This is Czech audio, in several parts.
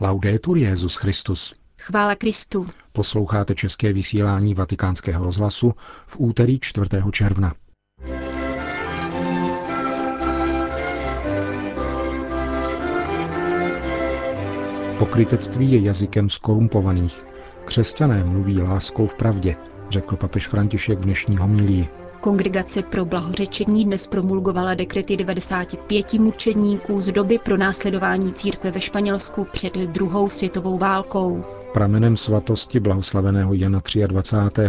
Laudetur Jezus Christus. Chvála Kristu. Posloucháte české vysílání Vatikánského rozhlasu v úterý 4. června. Pokrytectví je jazykem skorumpovaných. Křesťané mluví láskou v pravdě, řekl papež František v dnešní homilii. Kongregace pro blahořečení dnes promulgovala dekrety 95 mučedníků z doby pro následování církve ve Španělsku před druhou světovou válkou. Pramenem svatosti blahoslaveného Jana 23.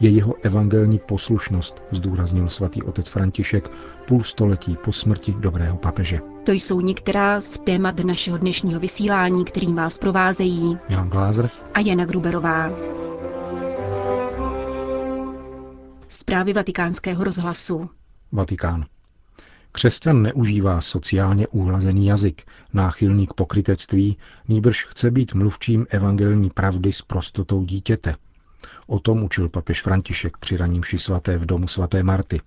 je jeho evangelní poslušnost, zdůraznil svatý otec František půl století po smrti dobrého papeže. To jsou některá z témat našeho dnešního vysílání, kterým vás provázejí Jan Glázer a Jana Gruberová. Zprávy vatikánského rozhlasu. Vatikán. Křesťan neužívá sociálně uhlazený jazyk, náchylný k pokrytectví, nýbrž chce být mluvčím evangelní pravdy s prostotou dítěte. O tom učil papež František při raním svaté v domu svaté Marty.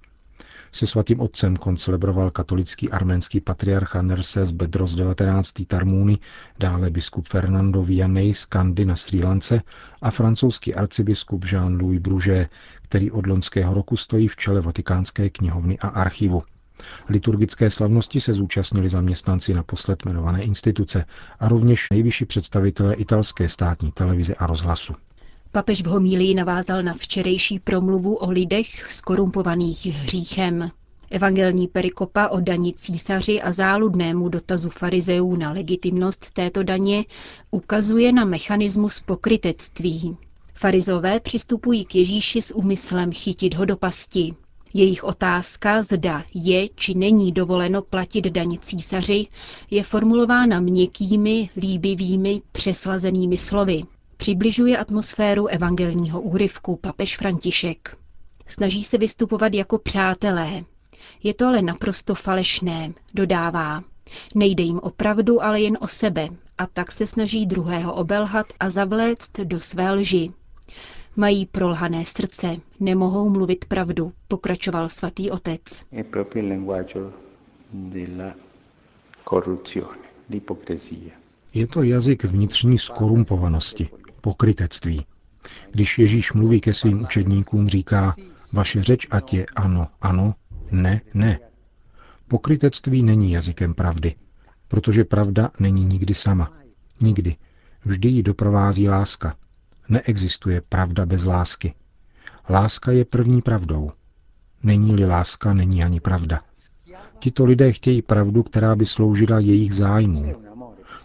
Se svatým otcem koncelebroval katolický arménský patriarcha Nerses Bedros 19. Tarmúny, dále biskup Fernando Vianney z Kandy na Sri Lance a francouzský arcibiskup Jean-Louis Bruget, který od loňského roku stojí v čele Vatikánské knihovny a archivu. Liturgické slavnosti se zúčastnili zaměstnanci naposled jmenované instituce a rovněž nejvyšší představitelé italské státní televize a rozhlasu. Papež v homílii navázal na včerejší promluvu o lidech skorumpovaných hříchem. Evangelní perikopa o dani císaři a záludnému dotazu farizeů na legitimnost této daně ukazuje na mechanismus pokrytectví. Farizové přistupují k Ježíši s úmyslem chytit ho do pasti. Jejich otázka, zda je či není dovoleno platit daň císaři, je formulována měkkými, líbivými, přeslazenými slovy. Přibližuje atmosféru evangelního úryvku papež František. Snaží se vystupovat jako přátelé. Je to ale naprosto falešné, dodává. Nejde jim o pravdu, ale jen o sebe, a tak se snaží druhého obelhat a zavléct do své lži. Mají prolhané srdce, nemohou mluvit pravdu, pokračoval svatý otec. Je to jazyk vnitřní skorumpovanosti, pokrytectví. Když Ježíš mluví ke svým učedníkům, říká, vaše řeč ať je ano, ano, ne, ne. Pokrytectví není jazykem pravdy, protože pravda není nikdy sama. Nikdy. Vždy ji doprovází láska. Neexistuje pravda bez lásky. Láska je první pravdou. Není-li láska, není ani pravda. Tito lidé chtějí pravdu, která by sloužila jejich zájmům.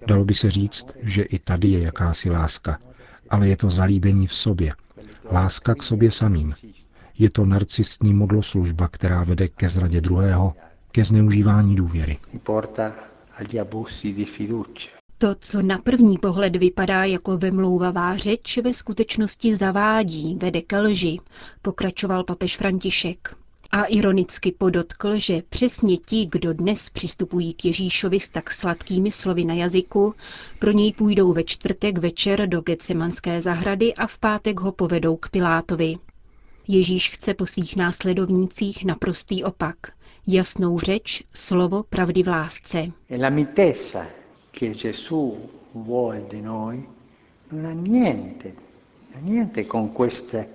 Dalo by se říct, že i tady je jakási láska, ale je to zalíbení v sobě. Láska k sobě samým. Je to narcistní modloslužba, která vede ke zradě druhého, ke zneužívání důvěry. To, co na první pohled vypadá jako vemlouvavá řeč, ve skutečnosti zavádí, vede ke lži, pokračoval papež František. A ironicky podotkl, že přesně ti, kdo dnes přistupují k Ježíšovi s tak sladkými slovy na jazyku, pro něj půjdou ve čtvrtek večer do Getsemanské zahrady a v pátek ho povedou k Pilátovi. Ježíš chce po svých následovnících naprostý opak. Jasnou řeč, slovo pravdy v lásce niente, niente con queste.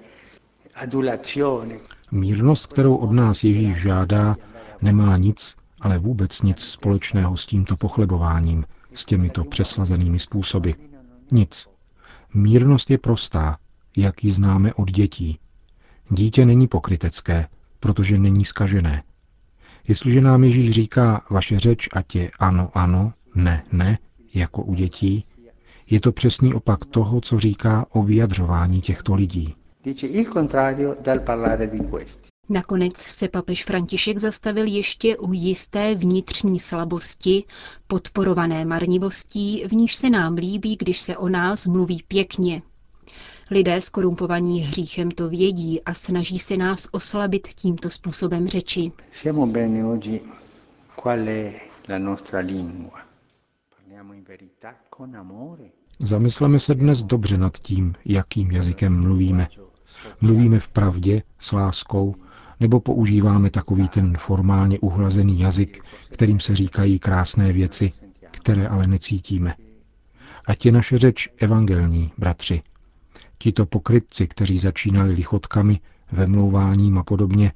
Mírnost, kterou od nás Ježíš žádá, nemá nic, ale vůbec nic společného s tímto pochlebováním, s těmito přeslazenými způsoby. Nic. Mírnost je prostá, jak ji známe od dětí. Dítě není pokrytecké, protože není skažené. Jestliže nám Ježíš říká, vaše řeč, ať je ano, ano, ne, ne, jako u dětí, je to přesný opak toho, co říká o vyjadřování těchto lidí. Nakonec se papež František zastavil ještě u jisté vnitřní slabosti, podporované marnivostí, v níž se nám líbí, když se o nás mluví pěkně. Lidé skorumpovaní hříchem to vědí a snaží se nás oslabit tímto způsobem řeči. Siamo bene oggi qual è la nostra lingua. Zamysleme se dnes dobře nad tím, jakým jazykem mluvíme. Mluvíme v pravdě, s láskou, nebo používáme takový ten formálně uhlazený jazyk, kterým se říkají krásné věci, které ale necítíme. Ať je naše řeč evangelní, bratři. Tito pokrytci, kteří začínali lichotkami, vemlouváním a podobně,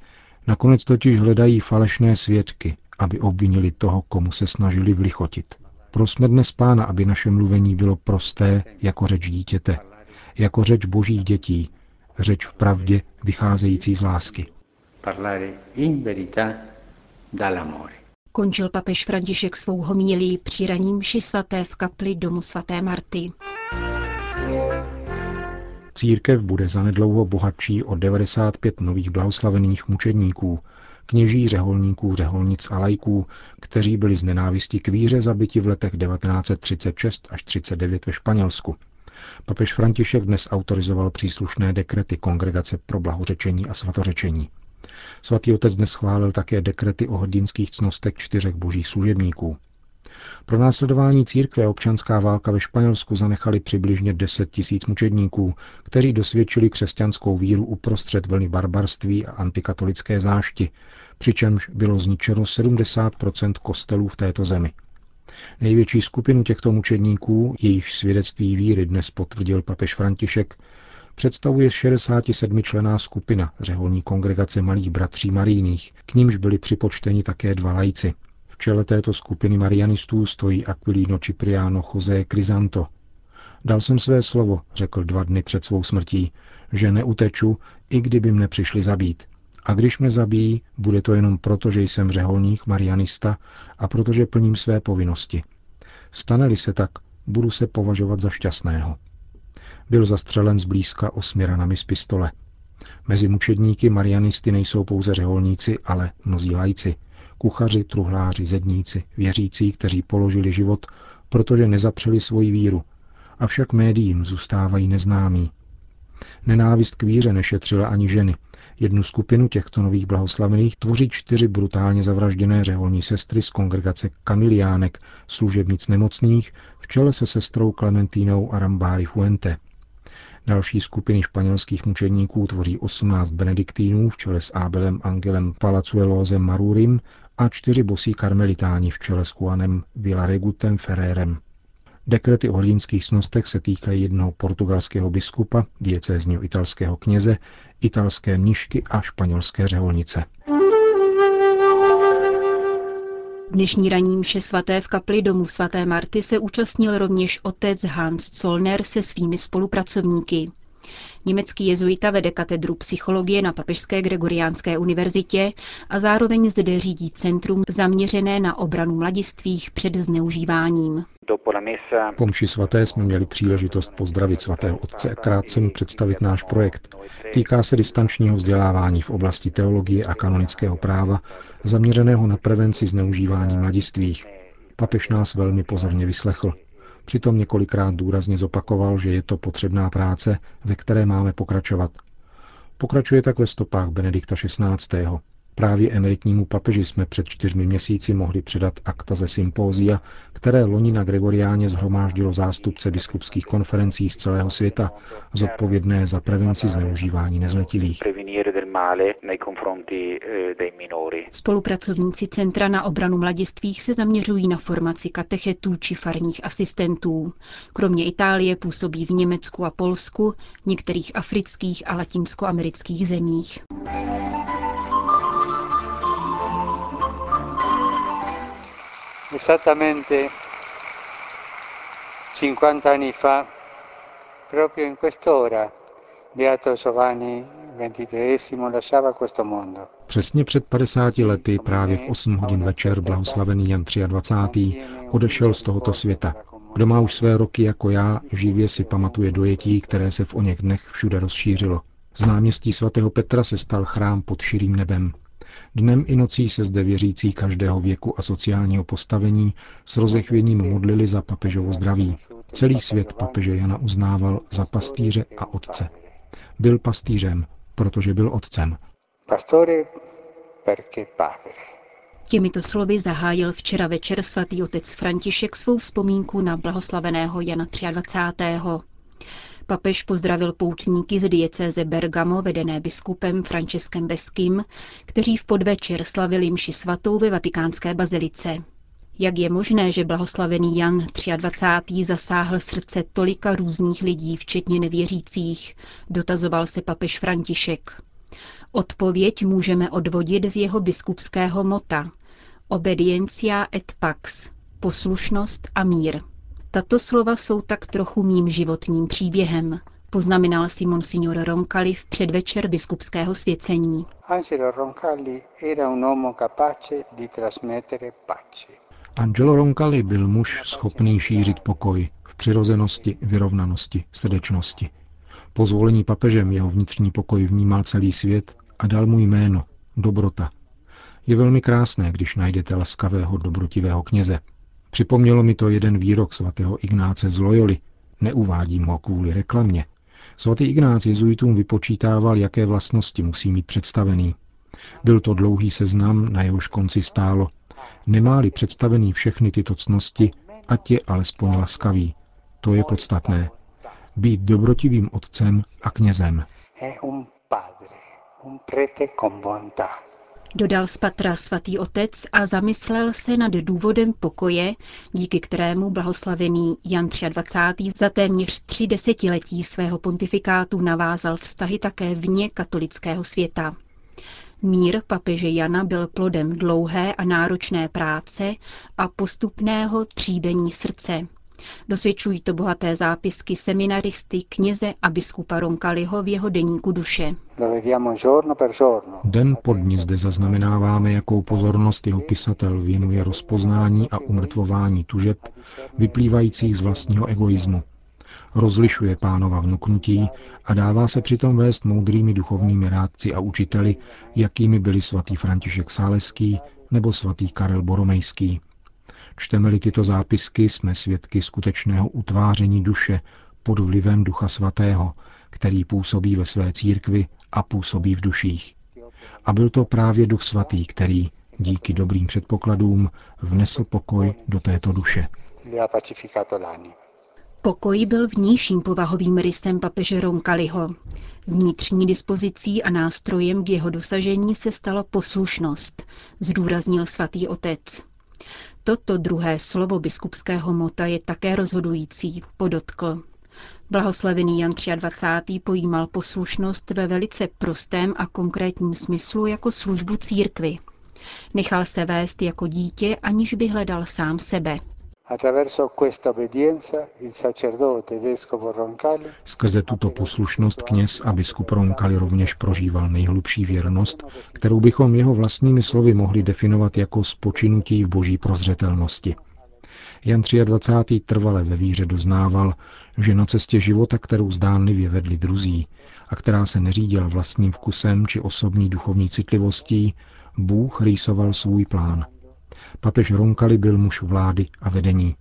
nakonec totiž hledají falešné svědky, aby obvinili toho, komu se snažili vlichotit. Prosme dnes Pána, aby naše mluvení bylo prosté jako řeč dítěte, jako řeč božích dětí, řeč v pravdě vycházející z lásky. Končil papež František svou homilí při raním mši svaté v kapli domu svaté Marty. Církev bude zanedlouho bohatší o 95 nových blahoslavených mučedníků, kněží, řeholníků, řeholnic a lajků, kteří byli z nenávisti k víře zabiti v letech 1936 až 39 ve Španělsku. Papež František dnes autorizoval příslušné dekrety Kongregace pro blahořečení a svatořečení. Svatý otec dnes schválil také dekrety o hrdinských cnostech čtyřech božích služebníků. Pro následování církve občanská válka ve Španělsku zanechali přibližně 10 tisíc mučedníků, kteří dosvědčili křesťanskou víru uprostřed vlny barbarství a antikatolické zášti, přičemž bylo zničeno 70% kostelů v této zemi. Největší skupinu těchto mučedníků, jejichž svědectví víry dnes potvrdil papež František, představuje 67 člená skupina řeholní kongregace malých bratří Marijných, k nímž byli připočteni také dva lajci. V čele této skupiny marianistů stojí Aquilino Cipriano José Crisanto. Dal jsem své slovo, řekl dva dny před svou smrtí, že neuteču, i kdyby mne přišli zabít. A když mne zabijí, bude to jenom proto, že jsem řeholník marianista a protože plním své povinnosti. Stane-li se tak, budu se považovat za šťastného. Byl zastřelen zblízka osmi ranami z pistole. Mezi mučedníky marianisty nejsou pouze řeholníci, ale mnozí lajci, kuchaři, truhláři, zedníci, věřící, kteří položili život, protože nezapřeli svoji víru, avšak médiím zůstávají neznámí. Nenávist k víře nešetřila ani ženy, Jednu skupinu těchto nových blahoslavených tvoří čtyři brutálně zavražděné řeholní sestry z kongregace Kamiliánek, služebnic nemocných, v čele se sestrou Clementínou Arambári Fuente. Další skupiny španělských mučedníků tvoří 18 benediktínů v čele s Abelem Angelem Palazuelosem Marurim a čtyři bosí karmelitáni v čele s Juanem Villaregutem Ferrérem. Dekrety o hrdinských snostech se týkají jednoho portugalského biskupa, diecézního italského kněze, italské mnišky a španělské řeholnice. Dnešní raní mše svaté v kapli domu svaté Marty se účastnil rovněž otec Hans Zollner se svými spolupracovníky. Německý jezuita vede katedru psychologie na Papežské Gregoriánské univerzitě a zároveň zde řídí centrum zaměřené na obranu mladistvých před zneužíváním. Po mši svaté jsme měli příležitost pozdravit svatého otce a krátce mu představit náš projekt. Týká se distančního vzdělávání v oblasti teologie a kanonického práva, zaměřeného na prevenci zneužívání mladistvých. Papež nás velmi pozorně vyslechl. Přitom několikrát důrazně zopakoval, že je to potřebná práce, ve které máme pokračovat. Pokračuje tak ve stopách Benedikta XVI. Právě emeritnímu papeži jsme před čtyřmi měsíci mohli předat akta ze sympózia, které loni na Gregoriáně zhromáždilo zástupce biskupských konferencí z celého světa, zodpovědné za prevenci zneužívání nezletilých. Spolupracovníci Centra na obranu mladistvých se zaměřují na formaci katechetů či farních asistentů. Kromě Itálie působí v Německu a Polsku, některých afrických a latinskoamerických zemích. Esattamente 50 anni fa, proprio in quest'ora, Beato Giovanni XXIII lasciava questo mondo. Přesně před 50 lety, právě v 8 hodin večer, blahoslavený Jan 23. odešel z tohoto světa. Kdo má už své roky jako já, živě si pamatuje dojetí, které se v oněch dnech všude rozšířilo. Z náměstí svatého Petra se stal chrám pod širým nebem. Dnem i nocí se zde věřící každého věku a sociálního postavení s rozechvěním modlili za papežovo zdraví. Celý svět papeže Jana uznával za pastýře a otce. Byl pastýřem, protože byl otcem. Pastore perché padre. Těmito slovy zahájil včera večer svatý otec František svou vzpomínku na blahoslaveného Jana 23. Papež pozdravil poutníky z diecéze Bergamo, vedené biskupem Franceskem Beským, kteří v podvečer slavili mši svatou ve vatikánské bazilice. Jak je možné, že blahoslavený Jan 23. zasáhl srdce tolika různých lidí, včetně nevěřících, dotazoval se papež František. Odpověď můžeme odvodit z jeho biskupského mota Obediencia et pax, poslušnost a mír. Tato slova jsou tak trochu mým životním příběhem, poznamenal si monsignor Roncalli v předvečer biskupského svěcení. Angelo Roncalli era un uomo capace di trasmettere pace. Angelo Roncalli byl muž schopný šířit pokoj v přirozenosti, vyrovnanosti, srdečnosti. Po zvolení papežem jeho vnitřní pokoj vnímal celý svět a dal mu jméno Dobrota. Je velmi krásné, když najdete laskavého, dobrotivého kněze. Připomnělo mi to jeden výrok svatého Ignáce z Loyoli. Neuvádím ho kvůli reklamě. Svatý Ignác jezuitům vypočítával, jaké vlastnosti musí mít představený. Byl to dlouhý seznam, na jehož konci stálo. Nemá-li představený všechny tyto cnosti, ať je alespoň laskavý. To je podstatné. Být dobrotivým otcem a knězem. Dodal z patra svatý otec a zamyslel se nad důvodem pokoje, díky kterému blahoslavený Jan 23. za téměř tři desetiletí svého pontifikátu navázal vztahy také vně katolického světa. Mír papeže Jana byl plodem dlouhé a náročné práce a postupného tříbení srdce. Dosvědčují to bohaté zápisky seminaristy, kněze a biskupa Ronkaliho v jeho deníku duše. Den pod dní zde zaznamenáváme, jakou pozornost jeho pisatel věnuje rozpoznání a umrtvování tužeb, vyplývajících z vlastního egoismu. Rozlišuje pánova vnuknutí a dává se přitom vést moudrými duchovními rádci a učiteli, jakými byli svatý František Sáleský nebo svatý Karel Boromejský. Čteme-li tyto zápisky, jsme svědky skutečného utváření duše pod vlivem Ducha Svatého, který působí ve své církvi a působí v duších. A byl to právě Duch Svatý, který, díky dobrým předpokladům, vnesl pokoj do této duše. Pokoj byl vnějším povahovým rysem papeže Roncaliho. Vnitřní dispozicí a nástrojem k jeho dosažení se stala poslušnost, zdůraznil svatý otec. Toto druhé slovo biskupského mota je také rozhodující, podotkl. Blahoslavený Jan 23. pojímal poslušnost ve velice prostém a konkrétním smyslu jako službu církvy. Nechal se vést jako dítě, aniž by hledal sám sebe. Skrze tuto poslušnost kněz a biskup Roncalli rovněž prožíval nejhlubší věrnost, kterou bychom jeho vlastními slovy mohli definovat jako spočinutí v boží prozřetelnosti. Jan 23. trvale ve víře doznával, že na cestě života, kterou zdánlivě vedli druzí a která se neřídila vlastním vkusem či osobní duchovní citlivostí, Bůh rýsoval svůj plán – Papež Roncalli byl muž vlády a vedení,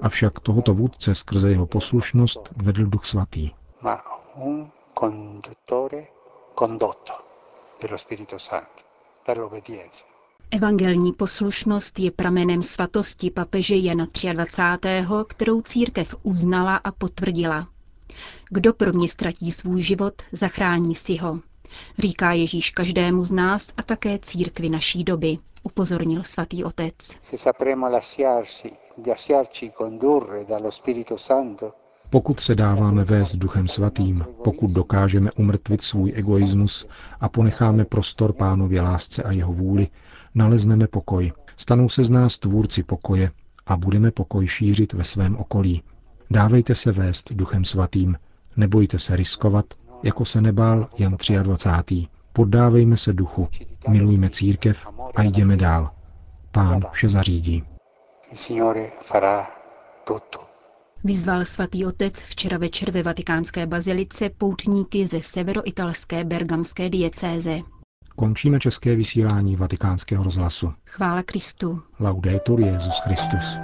avšak tohoto vůdce skrze jeho poslušnost vedl duch svatý. Evangelní poslušnost je pramenem svatosti papeže Jana 23., kterou církev uznala a potvrdila. Kdo pro mě ztratí svůj život, zachrání si ho, říká Ježíš každému z nás a také církvi naší doby upozornil svatý otec. Pokud se dáváme vést Duchem Svatým, pokud dokážeme umrtvit svůj egoismus a ponecháme prostor pánově lásce a jeho vůli, nalezneme pokoj. Stanou se z nás tvůrci pokoje a budeme pokoj šířit ve svém okolí. Dávejte se vést Duchem Svatým, nebojte se riskovat, jako se nebál Jan 23. Poddávejme se duchu, milujme církev a jdeme dál. Pán vše zařídí. Vyzval svatý otec včera večer ve vatikánské bazilice poutníky ze severoitalské bergamské diecéze. Končíme české vysílání vatikánského rozhlasu. Chvála Kristu. Laudetur Jezus Christus.